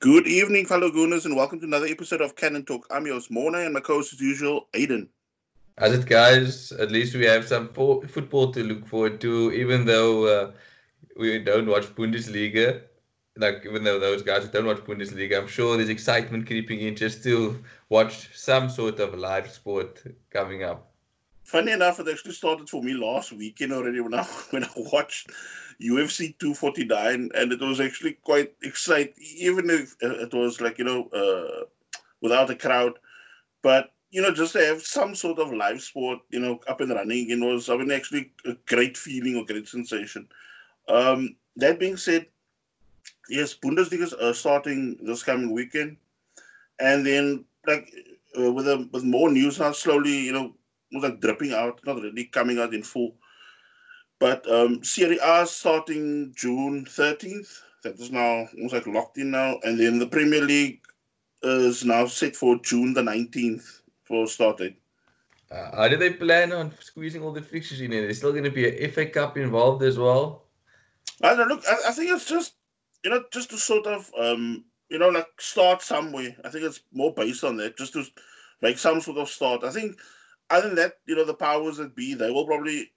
Good evening, fellow Gooners, and welcome to another episode of Cannon Talk. I'm your host, Mona, and my co-host, as usual, Aidan. As it guys, at least we have some fo- football to look forward to, even though uh, we don't watch Bundesliga. Like, even though those guys don't watch Bundesliga, I'm sure there's excitement creeping in just to watch some sort of live sport coming up. Funny enough, it actually started for me last weekend already when I when I watched UFC 249, and it was actually quite exciting, even if it was like you know uh, without a crowd. But you know, just to have some sort of live sport, you know, up and running, it was I mean actually a great feeling, a great sensation. Um, that being said, yes, Bundesliga is starting this coming weekend, and then like uh, with a, with more news now, slowly, you know, was like dripping out, not really coming out in full. But um, Serie A starting June 13th. That is now almost like locked in now. And then the Premier League is now set for June the 19th for start date. Uh, how do they plan on squeezing all the fixtures in? There's still going to be an FA Cup involved as well. I don't look. I, I, think it's just you know just to sort of um, you know like start somewhere. I think it's more based on that, just to make some sort of start. I think other than that, you know, the powers that be, they will probably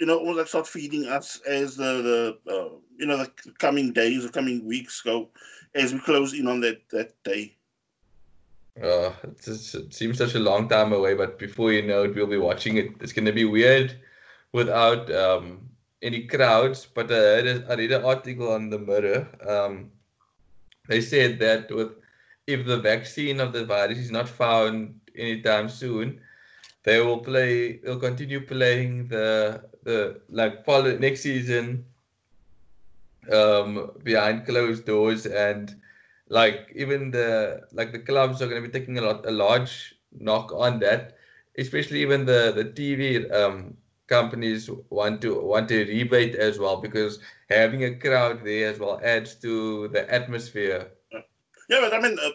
you know, almost like start feeding us as the the uh, you know the coming days or coming weeks go as we close in on that that day. Just, it seems such a long time away, but before you know it, we'll be watching it. It's going to be weird without um, any crowds. But uh, I, read, I read an article on the Mirror. Um, they said that with if the vaccine of the virus is not found anytime soon, they will play. They'll continue playing the the like follow next season um behind closed doors and like even the like the clubs are going to be taking a lot a large knock on that especially even the the tv um companies want to want a rebate as well because having a crowd there as well adds to the atmosphere. Yeah but i mean uh,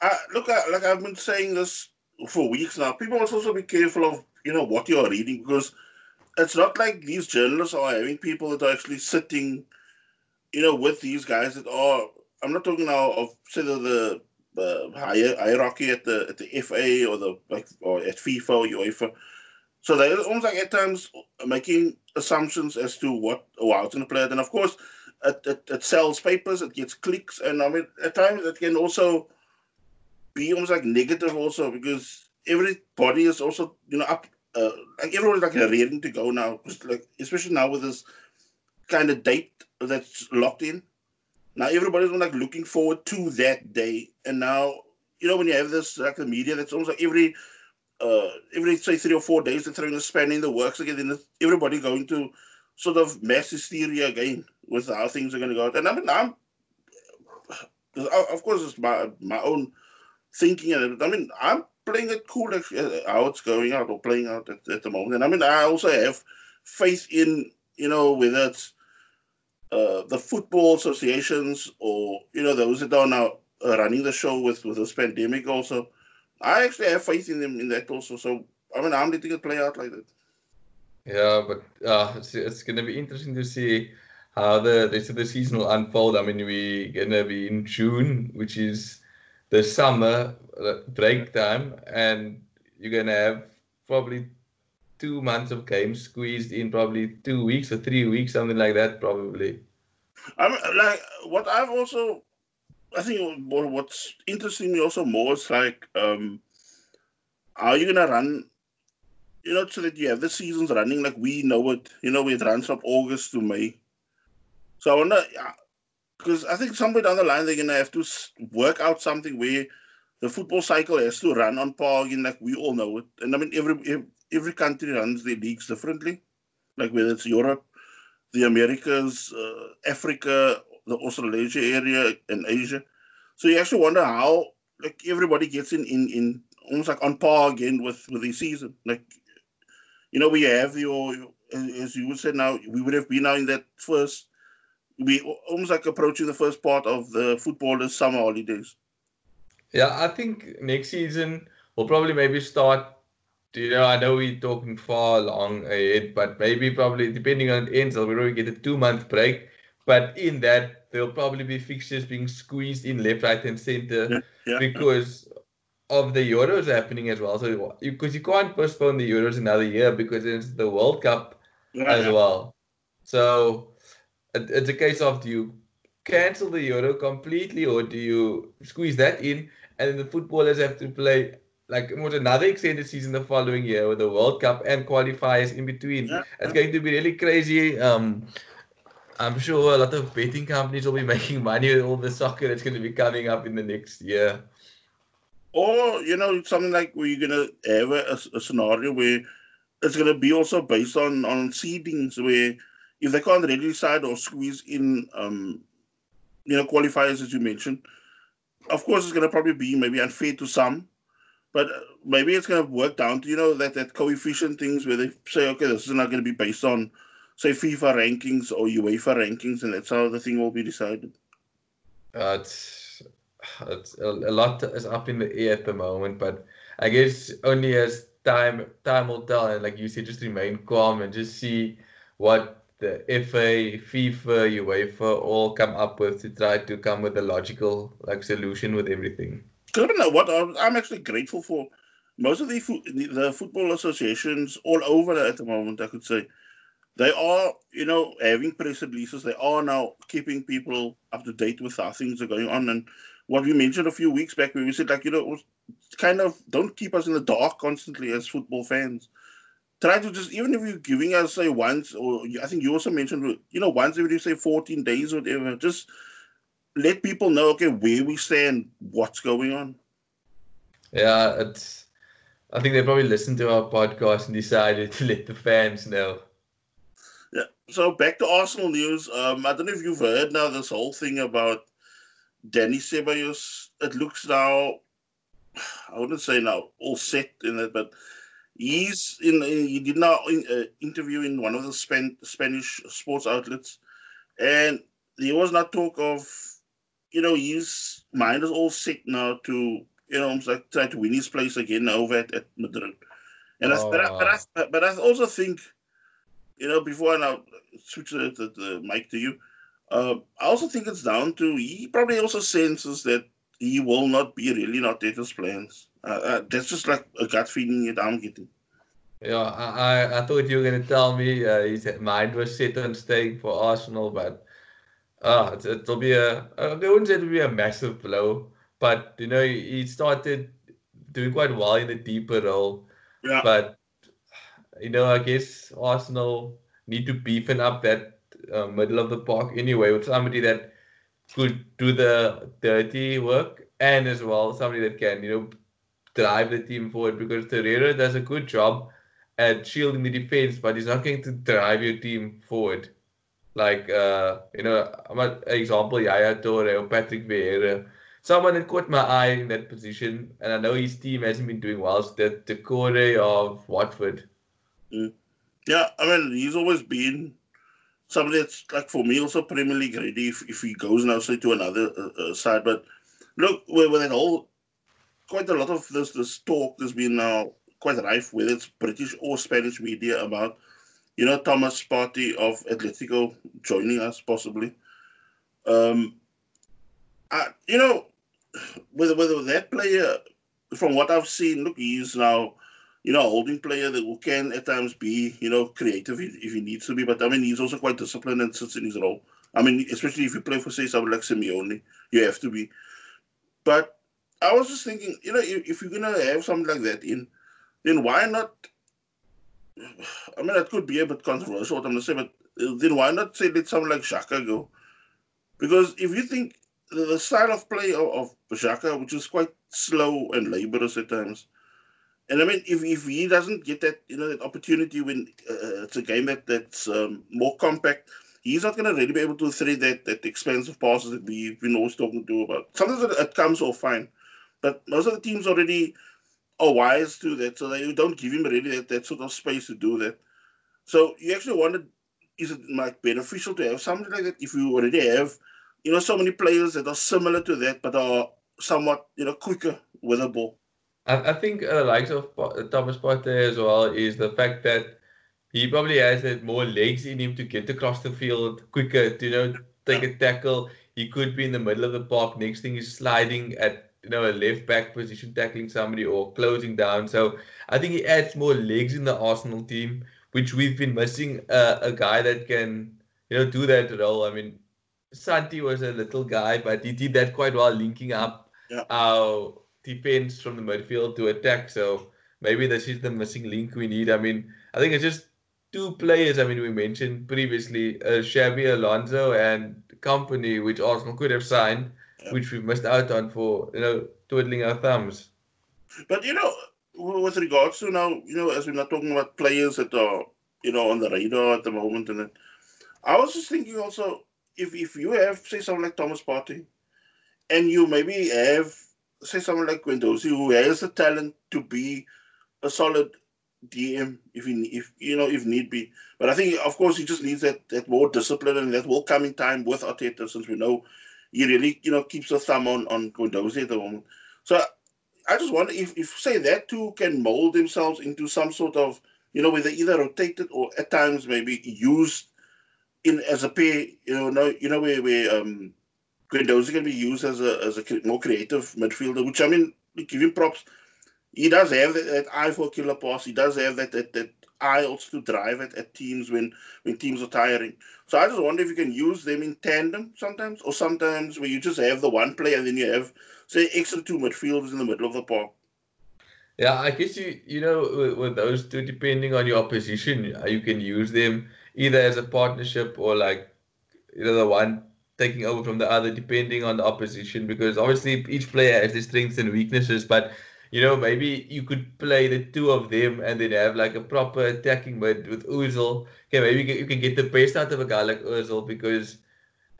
I, look like i've been saying this for weeks now. People must also be careful of you know what you're reading because it's not like these journalists are having people that are actually sitting, you know, with these guys that are. I'm not talking now of say the, the uh, hierarchy at the at the FA or the like or at FIFA or UEFA. So they're almost like at times making assumptions as to what or how it's going to play. And of course, it, it, it sells papers, it gets clicks, and I mean at times it can also be almost like negative also because everybody is also you know up uh, like everyone's like ready to go now, like especially now with this kind of date that's locked in. Now everybody's like looking forward to that day, and now you know when you have this like the media, that's almost like every uh every say three or four days they're throwing a span in the works again. Then everybody going to sort of mass hysteria again with how things are going to go. And I mean, I'm of course it's my my own thinking. And I mean, I'm playing it cool uh, how it's going out or playing out at, at, the moment. And I mean, I also have faith in, you know, whether it's uh, the football associations or, you know, those that are now running the show with, with this pandemic also. I actually have faith in them in that also. So, I mean, I'm letting it play out like that. Yeah, but uh, it's, it's going to be interesting to see how the rest of the season will unfold. I mean, we're going to be in June, which is the summer uh, break time, and you're gonna have probably two months of games squeezed in probably two weeks or three weeks, something like that, probably. I'm like what I've also, I think what's interesting me also more is like, um, are you gonna run? You know, so that you have the seasons running like we know it. You know, it runs from August to May. So I wonder, because I think somewhere down the line they're gonna have to work out something where the football cycle has to run on par again, like we all know it. And I mean, every every country runs their leagues differently, like whether it's Europe, the Americas, uh, Africa, the Australasia area, and Asia. So you actually wonder how like everybody gets in in in almost like on par again with with the season. Like you know, we have your as you would say now, we would have been now in that first we almost like approaching the first part of the footballers' summer holidays. Yeah, I think next season we'll probably maybe start. You know, I know we're talking far long ahead, but maybe probably depending on the ends, we'll probably get a two month break. but in that there'll probably be fixtures being squeezed in left, right, and center Yeah, yeah. because of the Euros happening as well. So because you, can't postpone the Euros another year because it's the World Cup Yeah, as well. So it's a case of do you cancel the Euro completely or do you squeeze that in and then the footballers have to play like what another extended season the following year with the World Cup and qualifiers in between. Yeah, It's going to be really crazy. Um, I'm sure a lot of betting companies will be making money with all the soccer that's going to be coming up in the next year. Or you know something like where you're gonna have a, a scenario where it's gonna be also based on on seedings where if they can't really decide or squeeze in um you know qualifiers as you mentioned, of course it's gonna probably be maybe unfair to some, but uh, maybe it's gonna work down to you know that that coefficient things where they say okay this is not gonna be based on say FIFA rankings or UEFA rankings and that's how the thing will be decided. Uh, it's it's a, a lot is up in the air at the moment, but I guess only as time time will tell, and like you said, just remain calm and just see what the FA, FIFA, UEFA all come up with to try to come with a logical like solution with everything. I know what I'm actually grateful for. Most of the the football associations all over at the moment, I could say, they are you know having press releases. They are now keeping people up to date with how things are going on. And what we mentioned a few weeks back, where we said like you know, kind of don't keep us in the dark constantly as football fans. Try to just even if you're giving us say once, or I think you also mentioned you know once every say 14 days or whatever, just let people know okay where we stand, what's going on. Yeah, it's. I think they probably listened to our podcast and decided to let the fans know. Yeah. So back to Arsenal news. Um, I don't know if you've heard now this whole thing about Danny Ceballos. It looks now, I wouldn't say now all set in it, but he's in. He did now in, uh, interview in one of the Span- Spanish sports outlets, and there was not talk of, you know, his mind is all set now to, you know, almost like try to win his place again over at, at Madrid. And I, but, I, but, I, but I also think you know, before I now switch the, the, the mic to you, uh, I also think it's down to he probably also senses that he will not be really his plans. Uh, uh, that's just like a gut feeling that I'm getting. Yeah, I, I, I thought you were going to tell me uh, his mind was set on staying for Arsenal, but uh, it, it'll be a, uh, wouldn't say it'll be a massive blow, but you know, he, he started doing quite well in the deeper role. Yeah. But you know, I guess Arsenal need to beefen up that uh, middle of the park anyway with somebody that could do the dirty work and as well somebody that can, you know, drive the team forward because Torreira does a good job at shielding the defense, but he's not going to drive your team forward. Like, uh, you know, I'm an example, Yaya Touré or Patrick Vieira. Someone that caught my eye in that position, and I know his team hasn't been doing well, is the Doucouré of Watford. Yeah, I mean, he's always been somebody that's like for me also Premier League ready if, if he goes now say to another uh, uh, side. But look, with, with that whole quite a lot of this this talk has been now quite rife, whether it's British or Spanish media about you know Thomas Partey of Atletico joining us possibly. Um, I, you know, with with that player, from what I've seen, look, he's now you know, a holding player that who can at times be, you know, creative if, he needs to be. But I mean, he's also quite disciplined and sits in his role. I mean, especially if you play for, say, someone like Simeone, you have to be. But I was just thinking, you know, if, if you're going to have something like that in, then why not? I mean, that could be a bit controversial, what I'm to say, but uh, then why not say let someone like Xhaka go? Because if you think the, style of play of, of which is quite slow and laborious at times, and I mean, if, if he doesn't get that you know that opportunity when uh, it's a game that that's um, more compact, he's not going to really be able to thread that that expensive passes that we've been always talking to about. Sometimes it, it comes off fine, but most of the teams already are wise to that, so they don't give him really that, that sort of space to do that. So you actually wonder, is it like beneficial to have something like that if you already have, you know, so many players that are similar to that but are somewhat you know quicker with the ball. I, I think the likes of Thomas Partey as well is the fact that he probably has that more legs in him to get across the field quicker, to, you know, take a tackle. He could be in the middle of the park. Next thing he's sliding at you know a left back position, tackling somebody or closing down. So I think he adds more legs in the Arsenal team, which we've been missing. Uh, a guy that can you know do that role. I mean, Santi was a little guy, but he did that quite well, linking up Yeah. our defense from the midfield to attack. So maybe this is the missing link we need. I mean, I think it's just two players. I mean, we mentioned previously uh, Xabi Alonso and Company, which Arsenal could have signed, Yeah. which we've missed out on for you know twiddling our thumbs. But you know, with regards to now, you know, as we're not talking about players that are, you know, on the radar at the moment, and then I was just thinking also, if if you have say someone like Thomas Partey, and you maybe have say someone like Guendouzi who has the talent to be a solid DM if he if you know if need be, but I think of course he just needs that that more discipline and that will come in time with Arteta since we know he really you know keeps a thumb on on Guendouzi at the moment. So I just wonder if, if say that two can mold themselves into some sort of you know where they either rotated or at times maybe used in as a pair. You know, no, you know where where um, Guendouzi can be used as a as a more creative midfielder. Which I mean, give him props. He does have that, that eye for a killer pass. He does have that that, that eye also to drive at, at teams when when teams are tiring. So I just wonder if you can use them in tandem sometimes, or sometimes where you just have the one player and then you have say extra two midfielders in the middle of the park. Yeah, I guess you you know with, with those two, depending on your opposition, uh, you can use them either as a partnership or like you know the one taking over from the other, depending on the opposition. Because obviously each player has their strengths and weaknesses, but you know maybe you could play the two of them and then have like a proper attacking mid with Özil. Okay, maybe you can, get the best out of a guy like Özil because.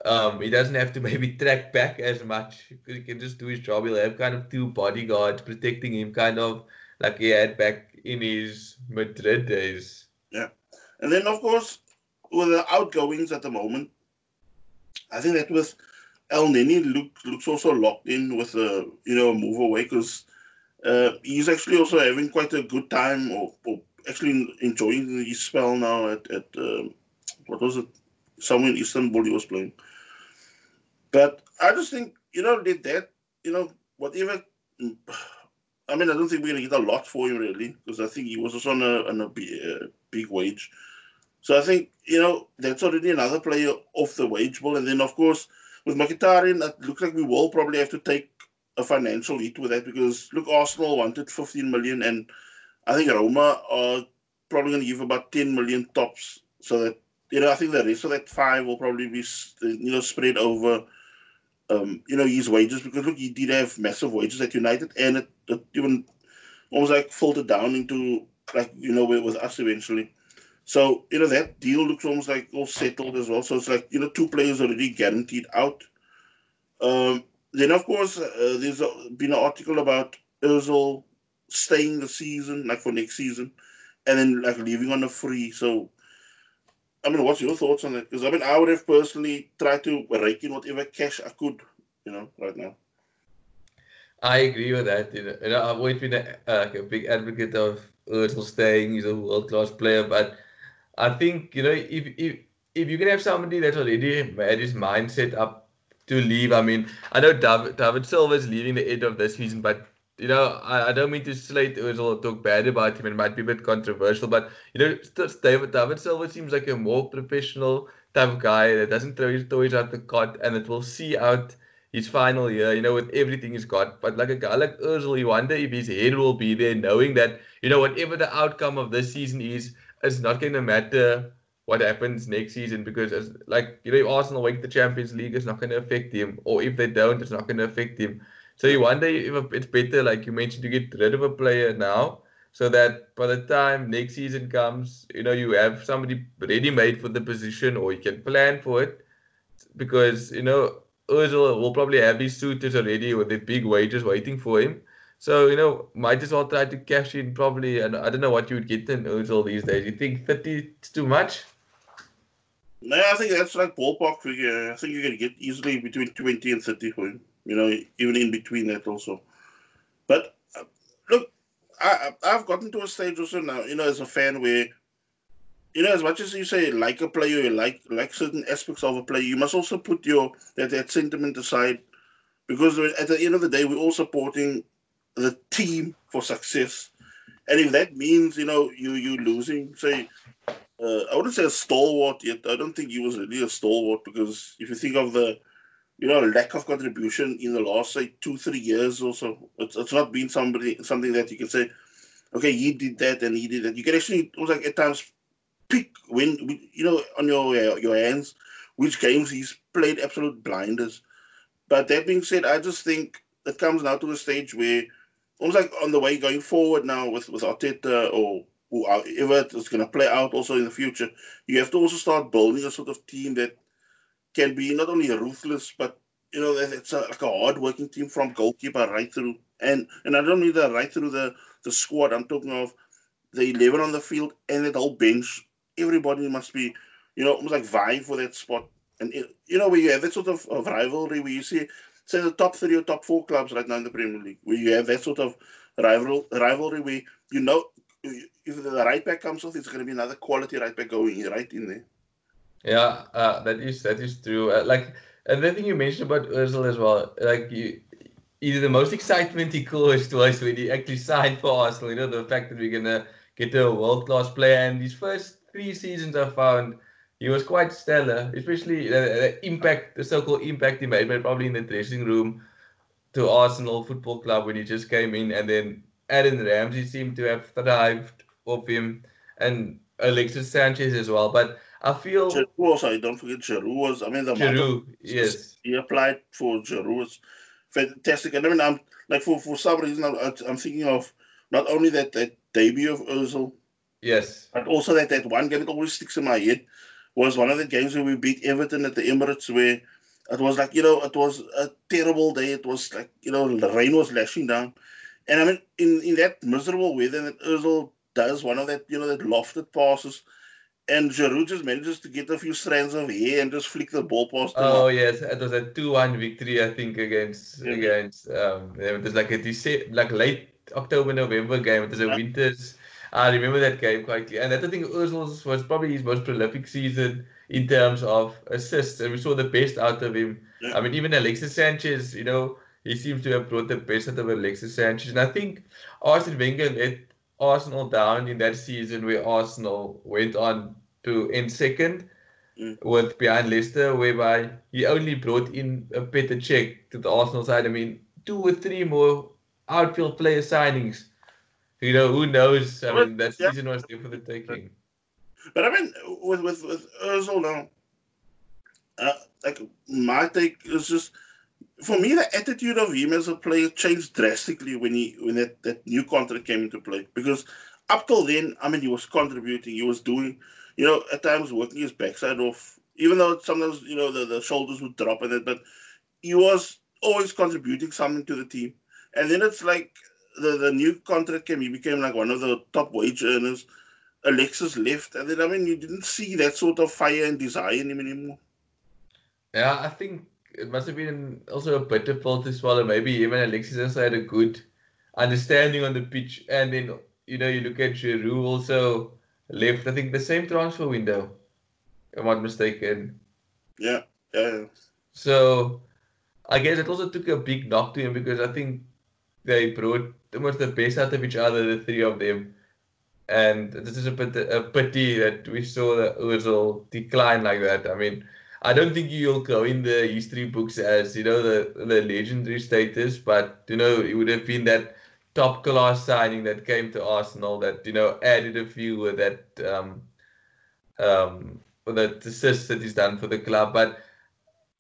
Um, he doesn't have to maybe track back as much. He can just do his job. He'll have kind of two bodyguards protecting him, kind of like he had back in his Madrid days. Yeah and then, of course, with the outgoings at the moment, I think that with Elneny look, looks also locked in with a you know move away because uh, he's actually also having quite a good time or, or actually enjoying his spell now at at um what was it somewhere in Istanbul he was playing. But I just think you know did that you know whatever. I mean, I don't think we're gonna get a lot for him really because I think he was also on a on a uh, big wage. So I think you know that's already another player off the wage bill, and then of course with Mkhitaryan, it looks like we will probably have to take a financial hit with that because look, Arsenal wanted 15 million, and I think Roma are probably going to give about 10 million tops, so that you know I think the rest of that five will probably be you know spread over. Um, you know his wages because look he did have massive wages at United and it, it even almost like filtered down into like you know with with us eventually. So, you know, that deal looks almost like all settled as well. So it's like, you know, two players already guaranteed out. Um, then, of course, uh, there's a, been an article about Ozil staying the season, like for next season, and then like leaving on a free. So, I mean, what's your thoughts on that? Because I mean, I would have personally tried to rake in whatever cash I could, you know, right now. I agree with that. You know, I've always been a, like a big advocate of Özil staying. He's a world class player, but I think you know if if if you can have somebody that's already had his mindset up to leave. I mean, I know David David Silva is leaving the end of this season, but you know I, I don't mean to slate uh, Özil or talk bad about him. It might be a bit controversial, but you know David David Silva seems like a more professional type of guy that doesn't throw his toys out the cot and that will see out his final year, you know, with everything he's got. But like a guy like Özil, you wonder if his head will be there, knowing that you know whatever the outcome of this season is, it's not going to matter what happens next season because as like you know if Arsenal win the Champions League, it's not going to affect him, or if they don't, it's not going to affect him. So you wonder if it's better, like you mentioned, to get rid of a player now, so that by the time next season comes, you know you have somebody ready made for the position, or you can plan for it, because you know Özil will probably have his suitors already with their big wages waiting for him. So, you know, might as well try to cash in probably. And I don't know what you would get in Özil these days. You think 30 is too much? No, I think that's like ballpark figure. I think you can get easily between 20 and 30 for him, you know, even in between that also. But uh, look, I, I've gotten to a stage also now, you know, as a fan where you know, as much as you say like a player, you like like certain aspects of a player, you must also put your that, that sentiment aside, because at the end of the day, we're all supporting the team for success, and if that means you know you you losing, say, uh, I wouldn't say a stalwart yet. I don't think he was really a stalwart because if you think of the you know lack of contribution in the last say two three years or so, it's, it's not been somebody something that you can say, okay, he did that and he did that. You can actually it was like at times pick when you know on your your hands which games he's played absolute blinders. But that being said, I just think it comes now to a stage where almost like on the way going forward now with with Arteta or uh, whoever is going to play out also in the future, you have to also start building a sort of team that can be not only ruthless but you know it's a, like a hard working team from goalkeeper right through and and I don't mean that right through the the squad. I'm talking of the eleven on the field and the whole bench everybody must be, you know, almost like vying for that spot. And you know, where you have that sort of, of rivalry where you see, say, the top three or top four clubs right now in the Premier League, where you have that sort of rival rivalry where you know if the right back comes off, it's going to be another quality right back going right in there. Yeah, uh, that is that is true. Uh, like another thing you mentioned about Özil as well, like you, either the most excitement he caused was when he actually signed for Arsenal. You know, the fact that we're gonna get a world class player, and his first three seasons I found he was quite stellar, especially the, the impact, the so-called impact he made, but probably in the dressing room to Arsenal Football Club when he just came in, and then Aaron Ramsey seemed to have thrived off him, and Alexis Sanchez as well. But I feel Giroud also, don't forget Giroud was. I mean, the Giroud, yes, he applied for Giroud was fantastic. And I mean, I'm like for for some reason, I'm, I'm thinking of not only that that debut of Özil Yes. But also that, that one game that always sticks in my head was one of the games where we beat Everton at the Emirates where it was like, you know, it was a terrible day. It was like, you know, the rain was lashing down. And I mean, in, in that miserable weather that Ozil does one of that, you know, that lofted passes. And Giroud just manages to get a few strands of hair and just flick the ball past him. Oh yes, it was a two-one victory, I think, against yeah. against um. It was like a like late October November game. It was a yeah. winters I remember that game quite clearly. And I think Ozil was probably his most prolific season in terms of assists, and we saw the best out of him. Yeah. I mean, even Alexis Sanchez, you know, he seems to have brought the best out of Alexis Sanchez. And I think Arsene Wenger let Arsenal down in that season where Arsenal went on to end second mm. with behind Leicester, whereby he only brought in a Petr Cech to the Arsenal side. I mean, two or three more outfield player signings you know, who knows? I mean, that season was there for the taking. But I mean, with with with Özil now, uh, like my take is just for me the attitude of him as a player changed drastically when he when that, that new contract came into play because up till then, I mean, he was contributing, he was doing, you know, at times working his backside off, even though sometimes you know the, the shoulders would drop and it, but he was always contributing something to the team. And then it's like the, the new contract came, he became like one of the top wage earners. Alexis left, and then I mean, you didn't see that sort of fire and desire in him anymore. Yeah, I think it must have been also a bitter pill to swallow. Maybe even Alexis also had a good understanding on the pitch, and then you know you look at Giroud also left. I think the same transfer window. If I'm not mistaken. Yeah, yeah. So I guess it also took a big knock to him because I think they brought almost the best out of each other, the three of them. And this is a, bit, a pity that we saw the Ozil decline like that. I mean, I don't think you'll go in the history books as you know the the legendary status, but you know it would have been that top class signing that came to Arsenal that you know added a few with that um um with that assist that he's done for the club. But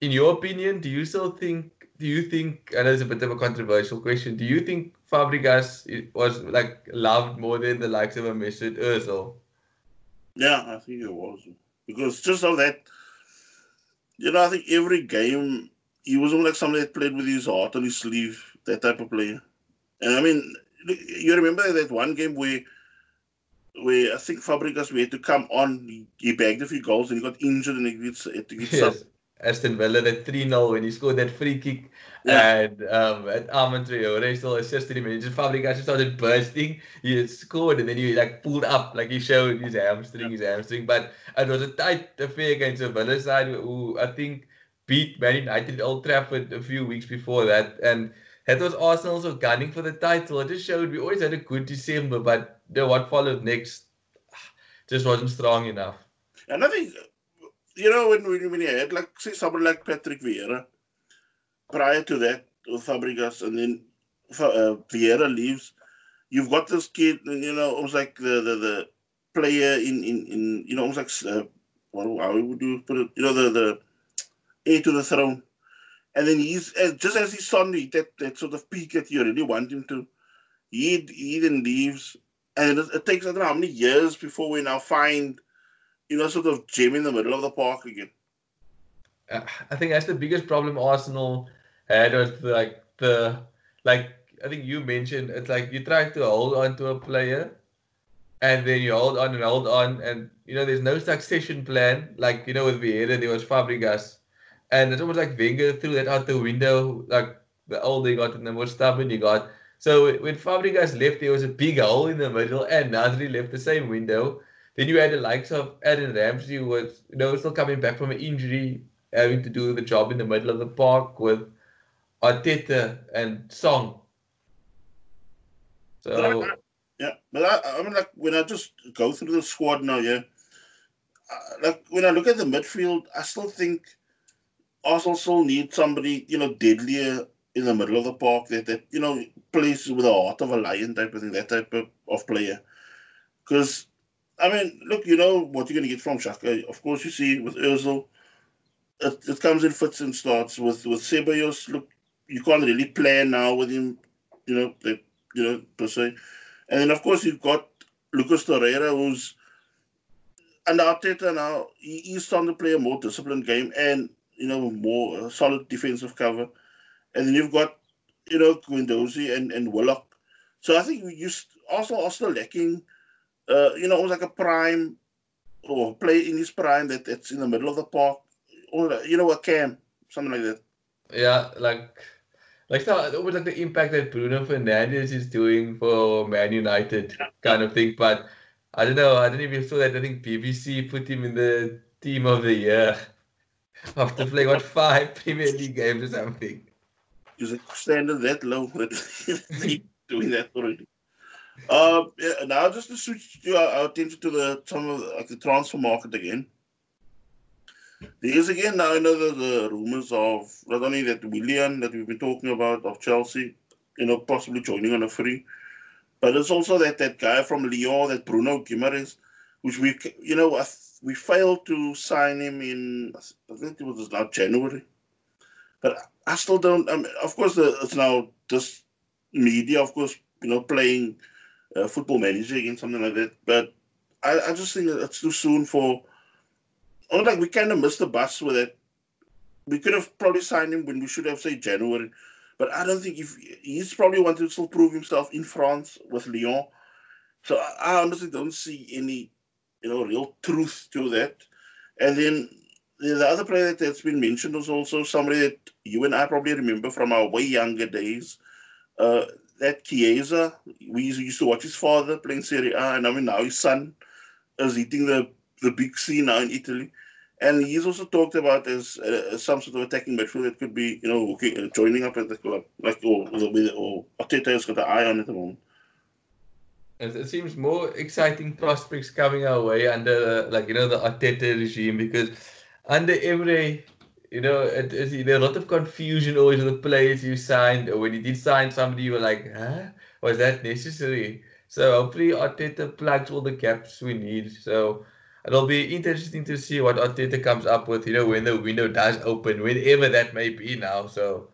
in your opinion, do you still think do you think? I know it's a bit of a controversial question. Do you think Fabregas was like loved more than the likes of a Mesut Ozil? Yeah, I think it was because just of that, you know, I think every game he was like somebody that played with his heart on his sleeve, that type of player. And I mean, you remember that one game where where I think Fabregas we had to come on, he, bagged a few goals and he got injured and he had to get yes. Aston Villa that 3 0 when he scored that free kick. Yeah. And um, at Armand Traore still assisted him, and just Fabregas just started bursting. He scored, and then he like pulled up, like he showed his hamstring, his hamstring. But it was a tight affair against the Villa side, who I think beat Man United Old Trafford a few weeks before that. And that was Arsenal also gunning for the title. It just showed we always had a good December, but the what followed next just wasn't strong enough. And I think, you know, when, when you had, like, say, someone like Patrick Vieira, prior to that, with Fabregas, and then uh, Vieira leaves, you've got this kid, you know, almost like the, the, the player in, in, in, you know, almost like, uh, what, how would you put it, you know, the, the heir to the throne. And then he's, uh, just as he's on that, that sort of peak that you really want him to, he, he then leaves. And it, it takes, I don't know how many years before we now find – you know, sort of gym in the middle of the park again. Uh, I think that's the biggest problem Arsenal had with like the like I think you mentioned it's like you try to hold on to a player and then you hold on and hold on and you know there's no succession plan like you know with Vieira there was Fabregas. And it's almost like Wenger threw that out the window like the older you got and the more stubborn you got. So when Fabregas left there was a big hole in the middle and Nasri left the same window then you had the likes of Aaron Ramsey, who was you know still coming back from an injury, having to do the job in the middle of the park with Arteta and Song. So yeah, but I, I mean, like when I just go through the squad now, yeah, uh, like when I look at the midfield, I still think Arsenal still need somebody, you know, deadlier in the middle of the park that, that you know plays with the heart of a lion type of thing, that type of, of player. Because I mean, look, you know what you're going to get from Xhaka. Of course, you see with Ozil, it, it comes in fits and starts. With with Ceballos, look, you can't really plan now with him, you know, that, you know, per se. And then, of course, you've got Lucas Torreira, who's under Arteta now, he, he's starting to play a more disciplined game and, you know, more uh, solid defensive cover. And then you've got, you know, Guendouzi and, and Willock. So I think you also are still lacking – uh, you know, it was like a prime or play in his prime that it's in the middle of the park, or you know, a cam, something like that. Yeah, like like so, almost like the impact that Bruno Fernandes is doing for Man United, kind of thing. But I don't know. I don't know if you saw that. I think BBC put him in the team of the year after playing what five Premier League games or something. Is it standard that low? doing that already. Uh, yeah, now just to switch our attention to the some of the, like the transfer market again. There is again now another the rumors of not only that Willian that we've been talking about of Chelsea, you know, possibly joining on a free, but it's also that that guy from Lyon, that Bruno Guimaraes, which we you know we failed to sign him in I think it was now January, but I still don't. I mean, of course, the, it's now this media, of course, you know, playing uh, football manager again, something like that. But I, I just think it's too soon for. Oh, like we kind of missed the bus with it. We could have probably signed him when we should have say January, but I don't think if he's probably wanted to still prove himself in France with Lyon. So I, I honestly don't see any, you know, real truth to that. And then the other player that, that's been mentioned was also somebody that you and I probably remember from our way younger days. Uh, that Chiesa, we used to watch his father playing Serie A, and I mean now his son is hitting the the big C now in Italy, and he's also talked about as, uh, some sort of attacking midfield that could be, you know, okay, uh, joining up at the club, like or or, or Arteta has got an eye on it at the moment. It seems more exciting prospects coming our way under, like you know, the Arteta regime because under every you know, it, it, there's a lot of confusion always with the players you signed. Or when you did sign somebody, you were like, huh? Was that necessary? So hopefully Arteta plugs all the gaps we need. So it'll be interesting to see what Arteta comes up with, you know, when the window does open, whenever that may be now. So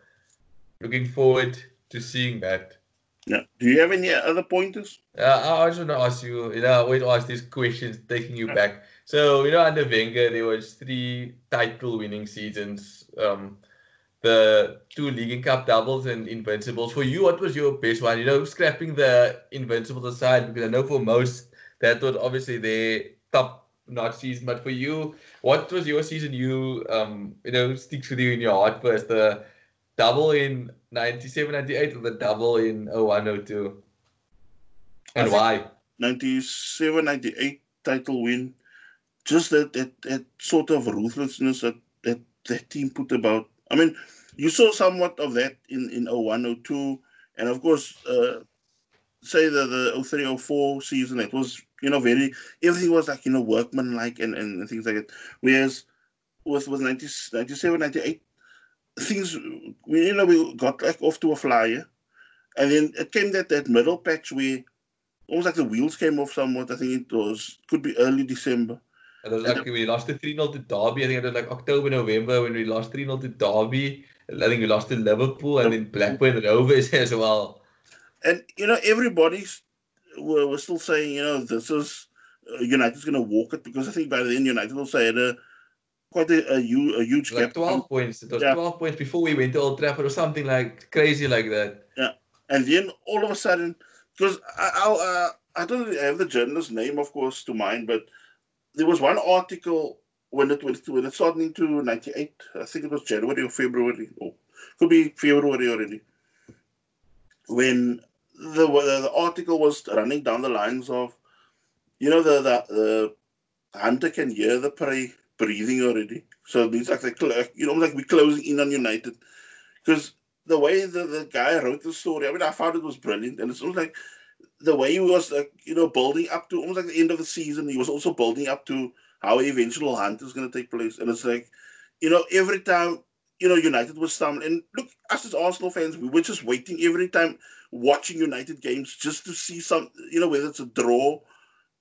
looking forward to seeing that. Yeah. Do you have any other pointers? Uh, I just want to ask you, you know, I always ask these questions, taking you back. So, you know, under Wenger, there was three title winning seasons. Um, the two League and Cup doubles and Invincibles. For you, what was your best one? You know, scrapping the Invincibles aside, because I know for most, that was obviously their top not season, but for you, what was your season? You um you know sticks with you in your heart first the double in 97, 98 or the double in 01, 02? And why? 97, 98 title win. Just that, that, that sort of ruthlessness that, that that team put about. I mean, you saw somewhat of that in, in 01, 02. And of course, uh, say the, the 03, 04 season, it was, you know, very, everything was like, you know, workmanlike and, and things like that. Whereas with, with 90, 97, 98, things, we, you know, we got like off to a flyer. And then it came that, that middle patch where almost like the wheels came off somewhat. I think it was, could be early December. And it was like we lost the 3 0 to Derby. I think it was like October, November when we lost 3 0 to Derby. I think we lost to Liverpool and then Blackburn Rovers as well. And, you know, everybody were, were still saying, you know, this is uh, United's going to walk it because I think by then United also had a quite a, a, a huge like 12 points. It was yeah. 12 points before we went to Old Trafford or something like crazy like that. Yeah. And then all of a sudden, because I, I'll, uh, I don't have the journalist's name, of course, to mind, but there was one article when it went when it started into '98. I think it was January or February, or could be February already. When the the article was running down the lines of, you know, the the, the hunter can hear the prey breathing already. So it means like the you know like we're closing in on United, because the way the, the guy wrote the story, I mean, I found it was brilliant, and it's almost like the way he was like you know building up to almost like the end of the season. He was also building up to how eventual hunt is going to take place, and it's like you know every time you know United was stumbling. And look, us as Arsenal fans, we were just waiting every time watching United games just to see some you know whether it's a draw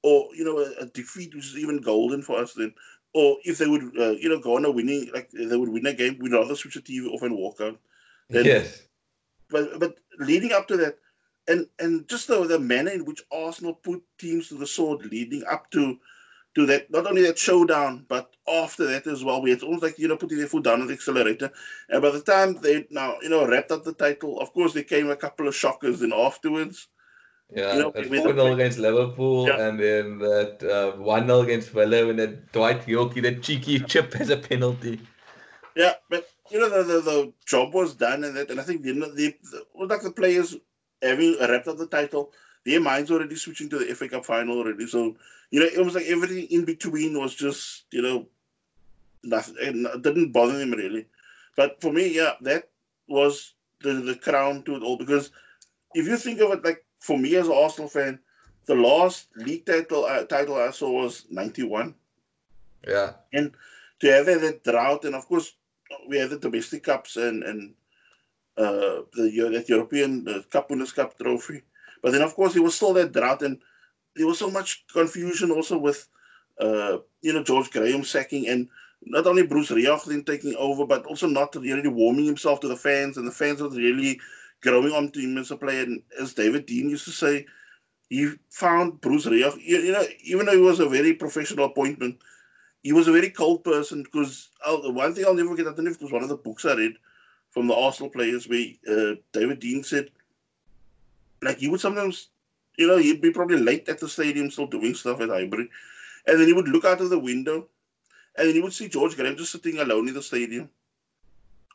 or you know a, a defeat, which is even golden for us then. Or if they would, uh, you know, go on a winning, like they would win a game, we'd rather switch the TV off and walk out. Then, yes. But but leading up to that, and and just the, the manner in which Arsenal put teams to the sword leading up to to that not only that showdown but after that as well where it's almost like you know putting their foot down on the accelerator and by the time they now you know wrapped up the title of course there came a couple of shockers then afterwards yeah, you know, that 4 0 against Liverpool yeah. and then that uh, 1 0 against Villa and that Dwight Yorkie, that cheeky chip as a penalty. Yeah, but you know, the, the, the job was done and that, and I think the, the, the, like the players having wrapped up the title, their minds already switching to the FA Cup final already. So, you know, it was like everything in between was just, you know, nothing. It didn't bother them really. But for me, yeah, that was the, the crown to it all. Because if you think of it, like for me as an Arsenal fan, the last league title uh, title I saw was 91. Yeah. And to have that drought, and of course, we had the domestic cups and, and uh, the that European the Cup Winners' Cup trophy. But then, of course, it was still that drought, and there was so much confusion also with, uh, you know, George Graham sacking and not only Bruce Rioch then taking over, but also not really warming himself to the fans, and the fans were really growing onto him as a player. And as David Dein used to say, he found Bruce Rioch, you, you know, even though he was a very professional appointment, he was a very cold person because one thing I'll never forget, I don't know if it was one of the books I read, from the Arsenal players where uh, David Dein said, like, you would sometimes, you know, you'd be probably late at the stadium still doing stuff at Highbury. And then he would look out of the window and then you would see George Graham just sitting alone in the stadium.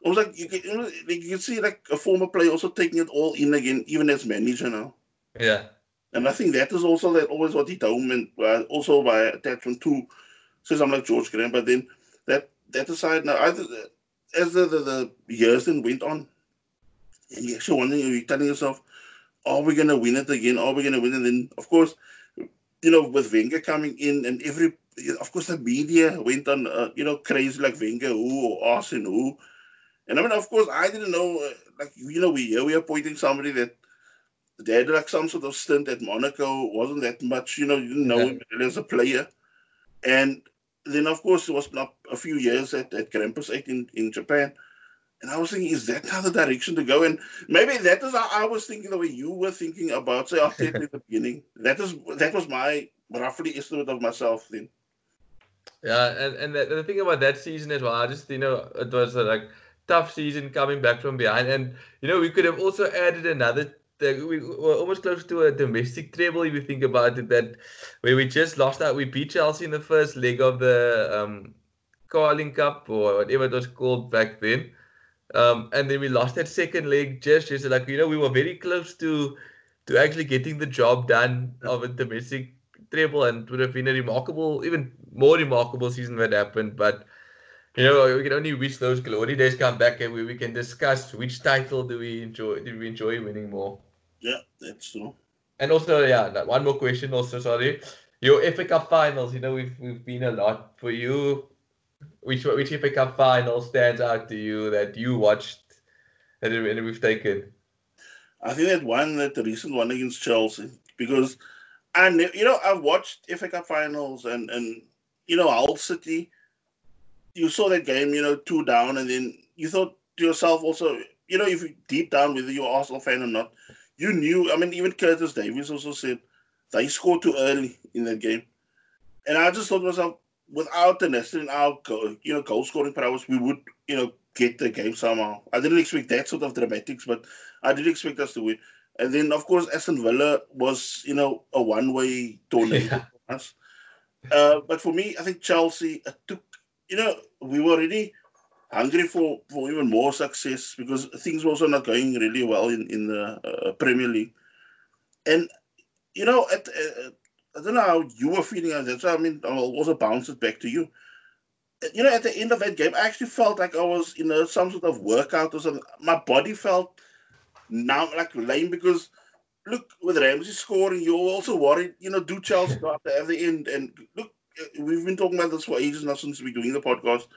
I was like, you can, you, know, you can see like a former player also taking it all in again, even as manager now. Yeah. And I think that is also that always what he told me, uh, also by attachment to, says I'm like George Graham, but then that that aside now, I, as the, the, the years then went on, and you're actually wondering, you're telling yourself, are we going to win it again? Are we going to win it? And then, of course, you know, with Wenger coming in and every, of course, the media went on, uh, you know, crazy like Wenger who or Arsene who. And I mean, of course, I didn't know, uh, like, you know, we here we are pointing somebody that they had like some sort of stint at Monaco, wasn't that much, you know, you didn't know yeah. him as a player. And then of course it was not a few years at, at Grampus 8 in, in Japan. And I was thinking, is that now the direction to go? And maybe that is how I was thinking the way you were thinking about say Arteta in the beginning. That is that was my roughly estimate of myself then. Yeah, and, and the, the thing about that season as well, I just you know it was a, like tough season coming back from behind, and you know we could have also added another we were almost close to a domestic treble if you think about it. That where we just lost out, we beat Chelsea in the first leg of the um, Carling Cup or whatever it was called back then. Um, and then we lost that second leg just just like you know we were very close to to actually getting the job done of a domestic treble and would have been a remarkable even more remarkable season that happened but you know we can only wish those glory days come back and we, we can discuss which title do we enjoy do we enjoy winning more yeah that's true and also yeah one more question also sorry your FA Cup finals you know we've we've been a lot for you which which FA Cup final stands out to you that you watched and we've taken? I think that one, that the recent one against Chelsea, because and you know I've watched FA Cup finals and and you know Hull City. You saw that game, you know, two down, and then you thought to yourself also, you know, if you deep down whether you're Arsenal fan or not, you knew. I mean, even Curtis Davies also said that he scored too early in that game, and I just thought to myself, without the Nestor in our you know goal scoring prowess, we would you know get the game somehow. I didn't expect that sort of dramatics, but I did expect us to win. And then of course Aston Villa was you know a one way tournament yeah. for us. Uh, but for me, I think Chelsea took you know we were really hungry for, for even more success because things were also not going really well in in the uh, Premier League, and you know at, at I don't know how you were feeling at that. So I mean, I'll also bounce it back to you. You know, at the end of that game, I actually felt like I was in a, some sort of workout or something. My body felt now like lame because look, with Ramsey scoring, you're also worried. You know, do Chelsea go after at the end? And look, we've been talking about this for ages now since we're doing the podcast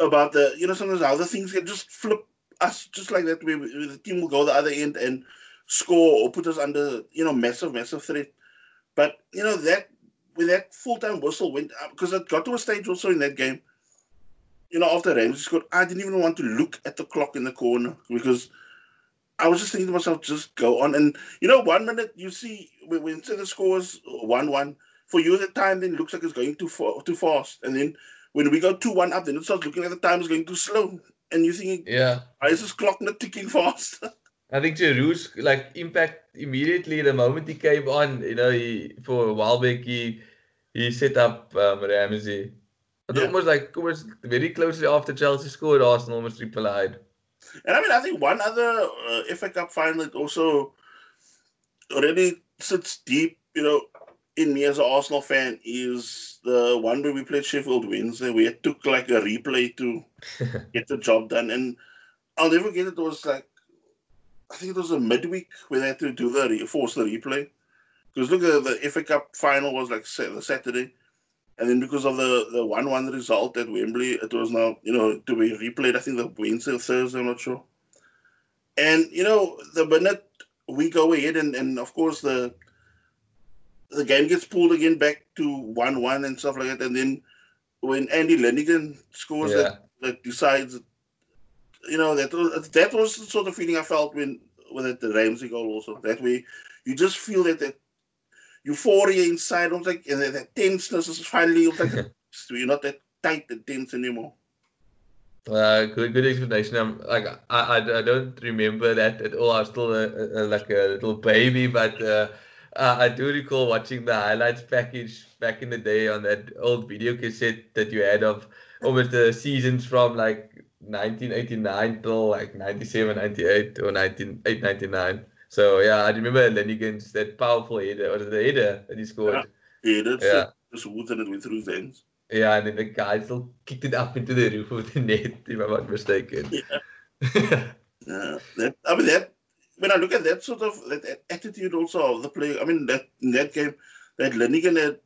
about the you know sometimes other things can just flip us just like that. Where the team will go the other end and score or put us under you know massive massive threat. But you know that when that full time whistle went up because it got to a stage also in that game. You know, after Ramsey scored, I didn't even want to look at the clock in the corner because I was just thinking to myself, just go on. And you know, one minute you see when, when the scores one one for you, the time then looks like it's going too far, too fast, and then when we go two one up, then it starts looking like the time is going too slow, and you thinking, yeah, why is this clock not ticking fast? I think Giroud's like impact immediately the moment he came on. You know, he for Welbeck he he set up um, Ramsey. It yeah. almost like almost very closely after Chelsea scored, Arsenal almost replied. And I mean, I think one other uh, FA Cup final that also already sits deep, you know, in me as an Arsenal fan is the one where we played Sheffield Wednesday. We had took like a replay to get the job done, and I'll never get it. It was like I think it was a midweek where they had to do the force the replay. Because look at the FA Cup final was like the Saturday, and then because of the the one one result at Wembley, it was now you know to be replayed. I think the Wednesday or Thursday, I'm not sure. And you know the minute we go ahead, and and of course the the game gets pulled again back to one one and stuff like that, and then when Andy Linighan scores yeah. that that decides you know that was that was the sort of feeling I felt when with the Ramsey goal also. That way, you just feel that that euphoria inside. Almost like and that, that tenseness is finally like you're not that tight and tense anymore. Uh, good, good explanation. I'm like I, I, I don't remember that at all. I was still a, a, like a little baby, but uh, Uh, I do recall watching the highlights package back in the day on that old video cassette that you had of almost the seasons from like 1989 till like 97, 98 or 19, 99. So yeah, I remember Linighan's that powerful header, or the header that he scored. Yeah, header. Yeah. Just and it went through his hands. Yeah, and then the guy still kicked it up into the roof of the net, if I'm not mistaken. Yeah. yeah. That, I mean, that when I look at that sort of that attitude also of the player, I mean, that in that game, that Linighan had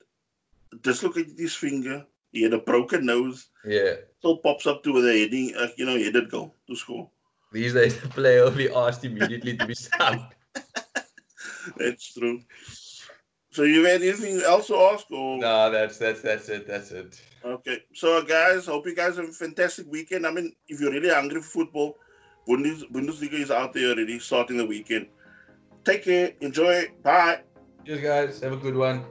dislocated his finger he had a broken nose. Yeah. Still pops up to the heading, uh, you know, he did go to score. These days, the player will be asked immediately to be subbed. That's true. So you have anything else to ask? Or? No, that's that's that's it. That's it. Okay. So guys, hope you guys have a fantastic weekend. I mean, if you're really hungry for football, Bundes, Bundesliga is out there already starting the weekend. Take care. Enjoy. It. Bye. Cheers, guys. Have a good one.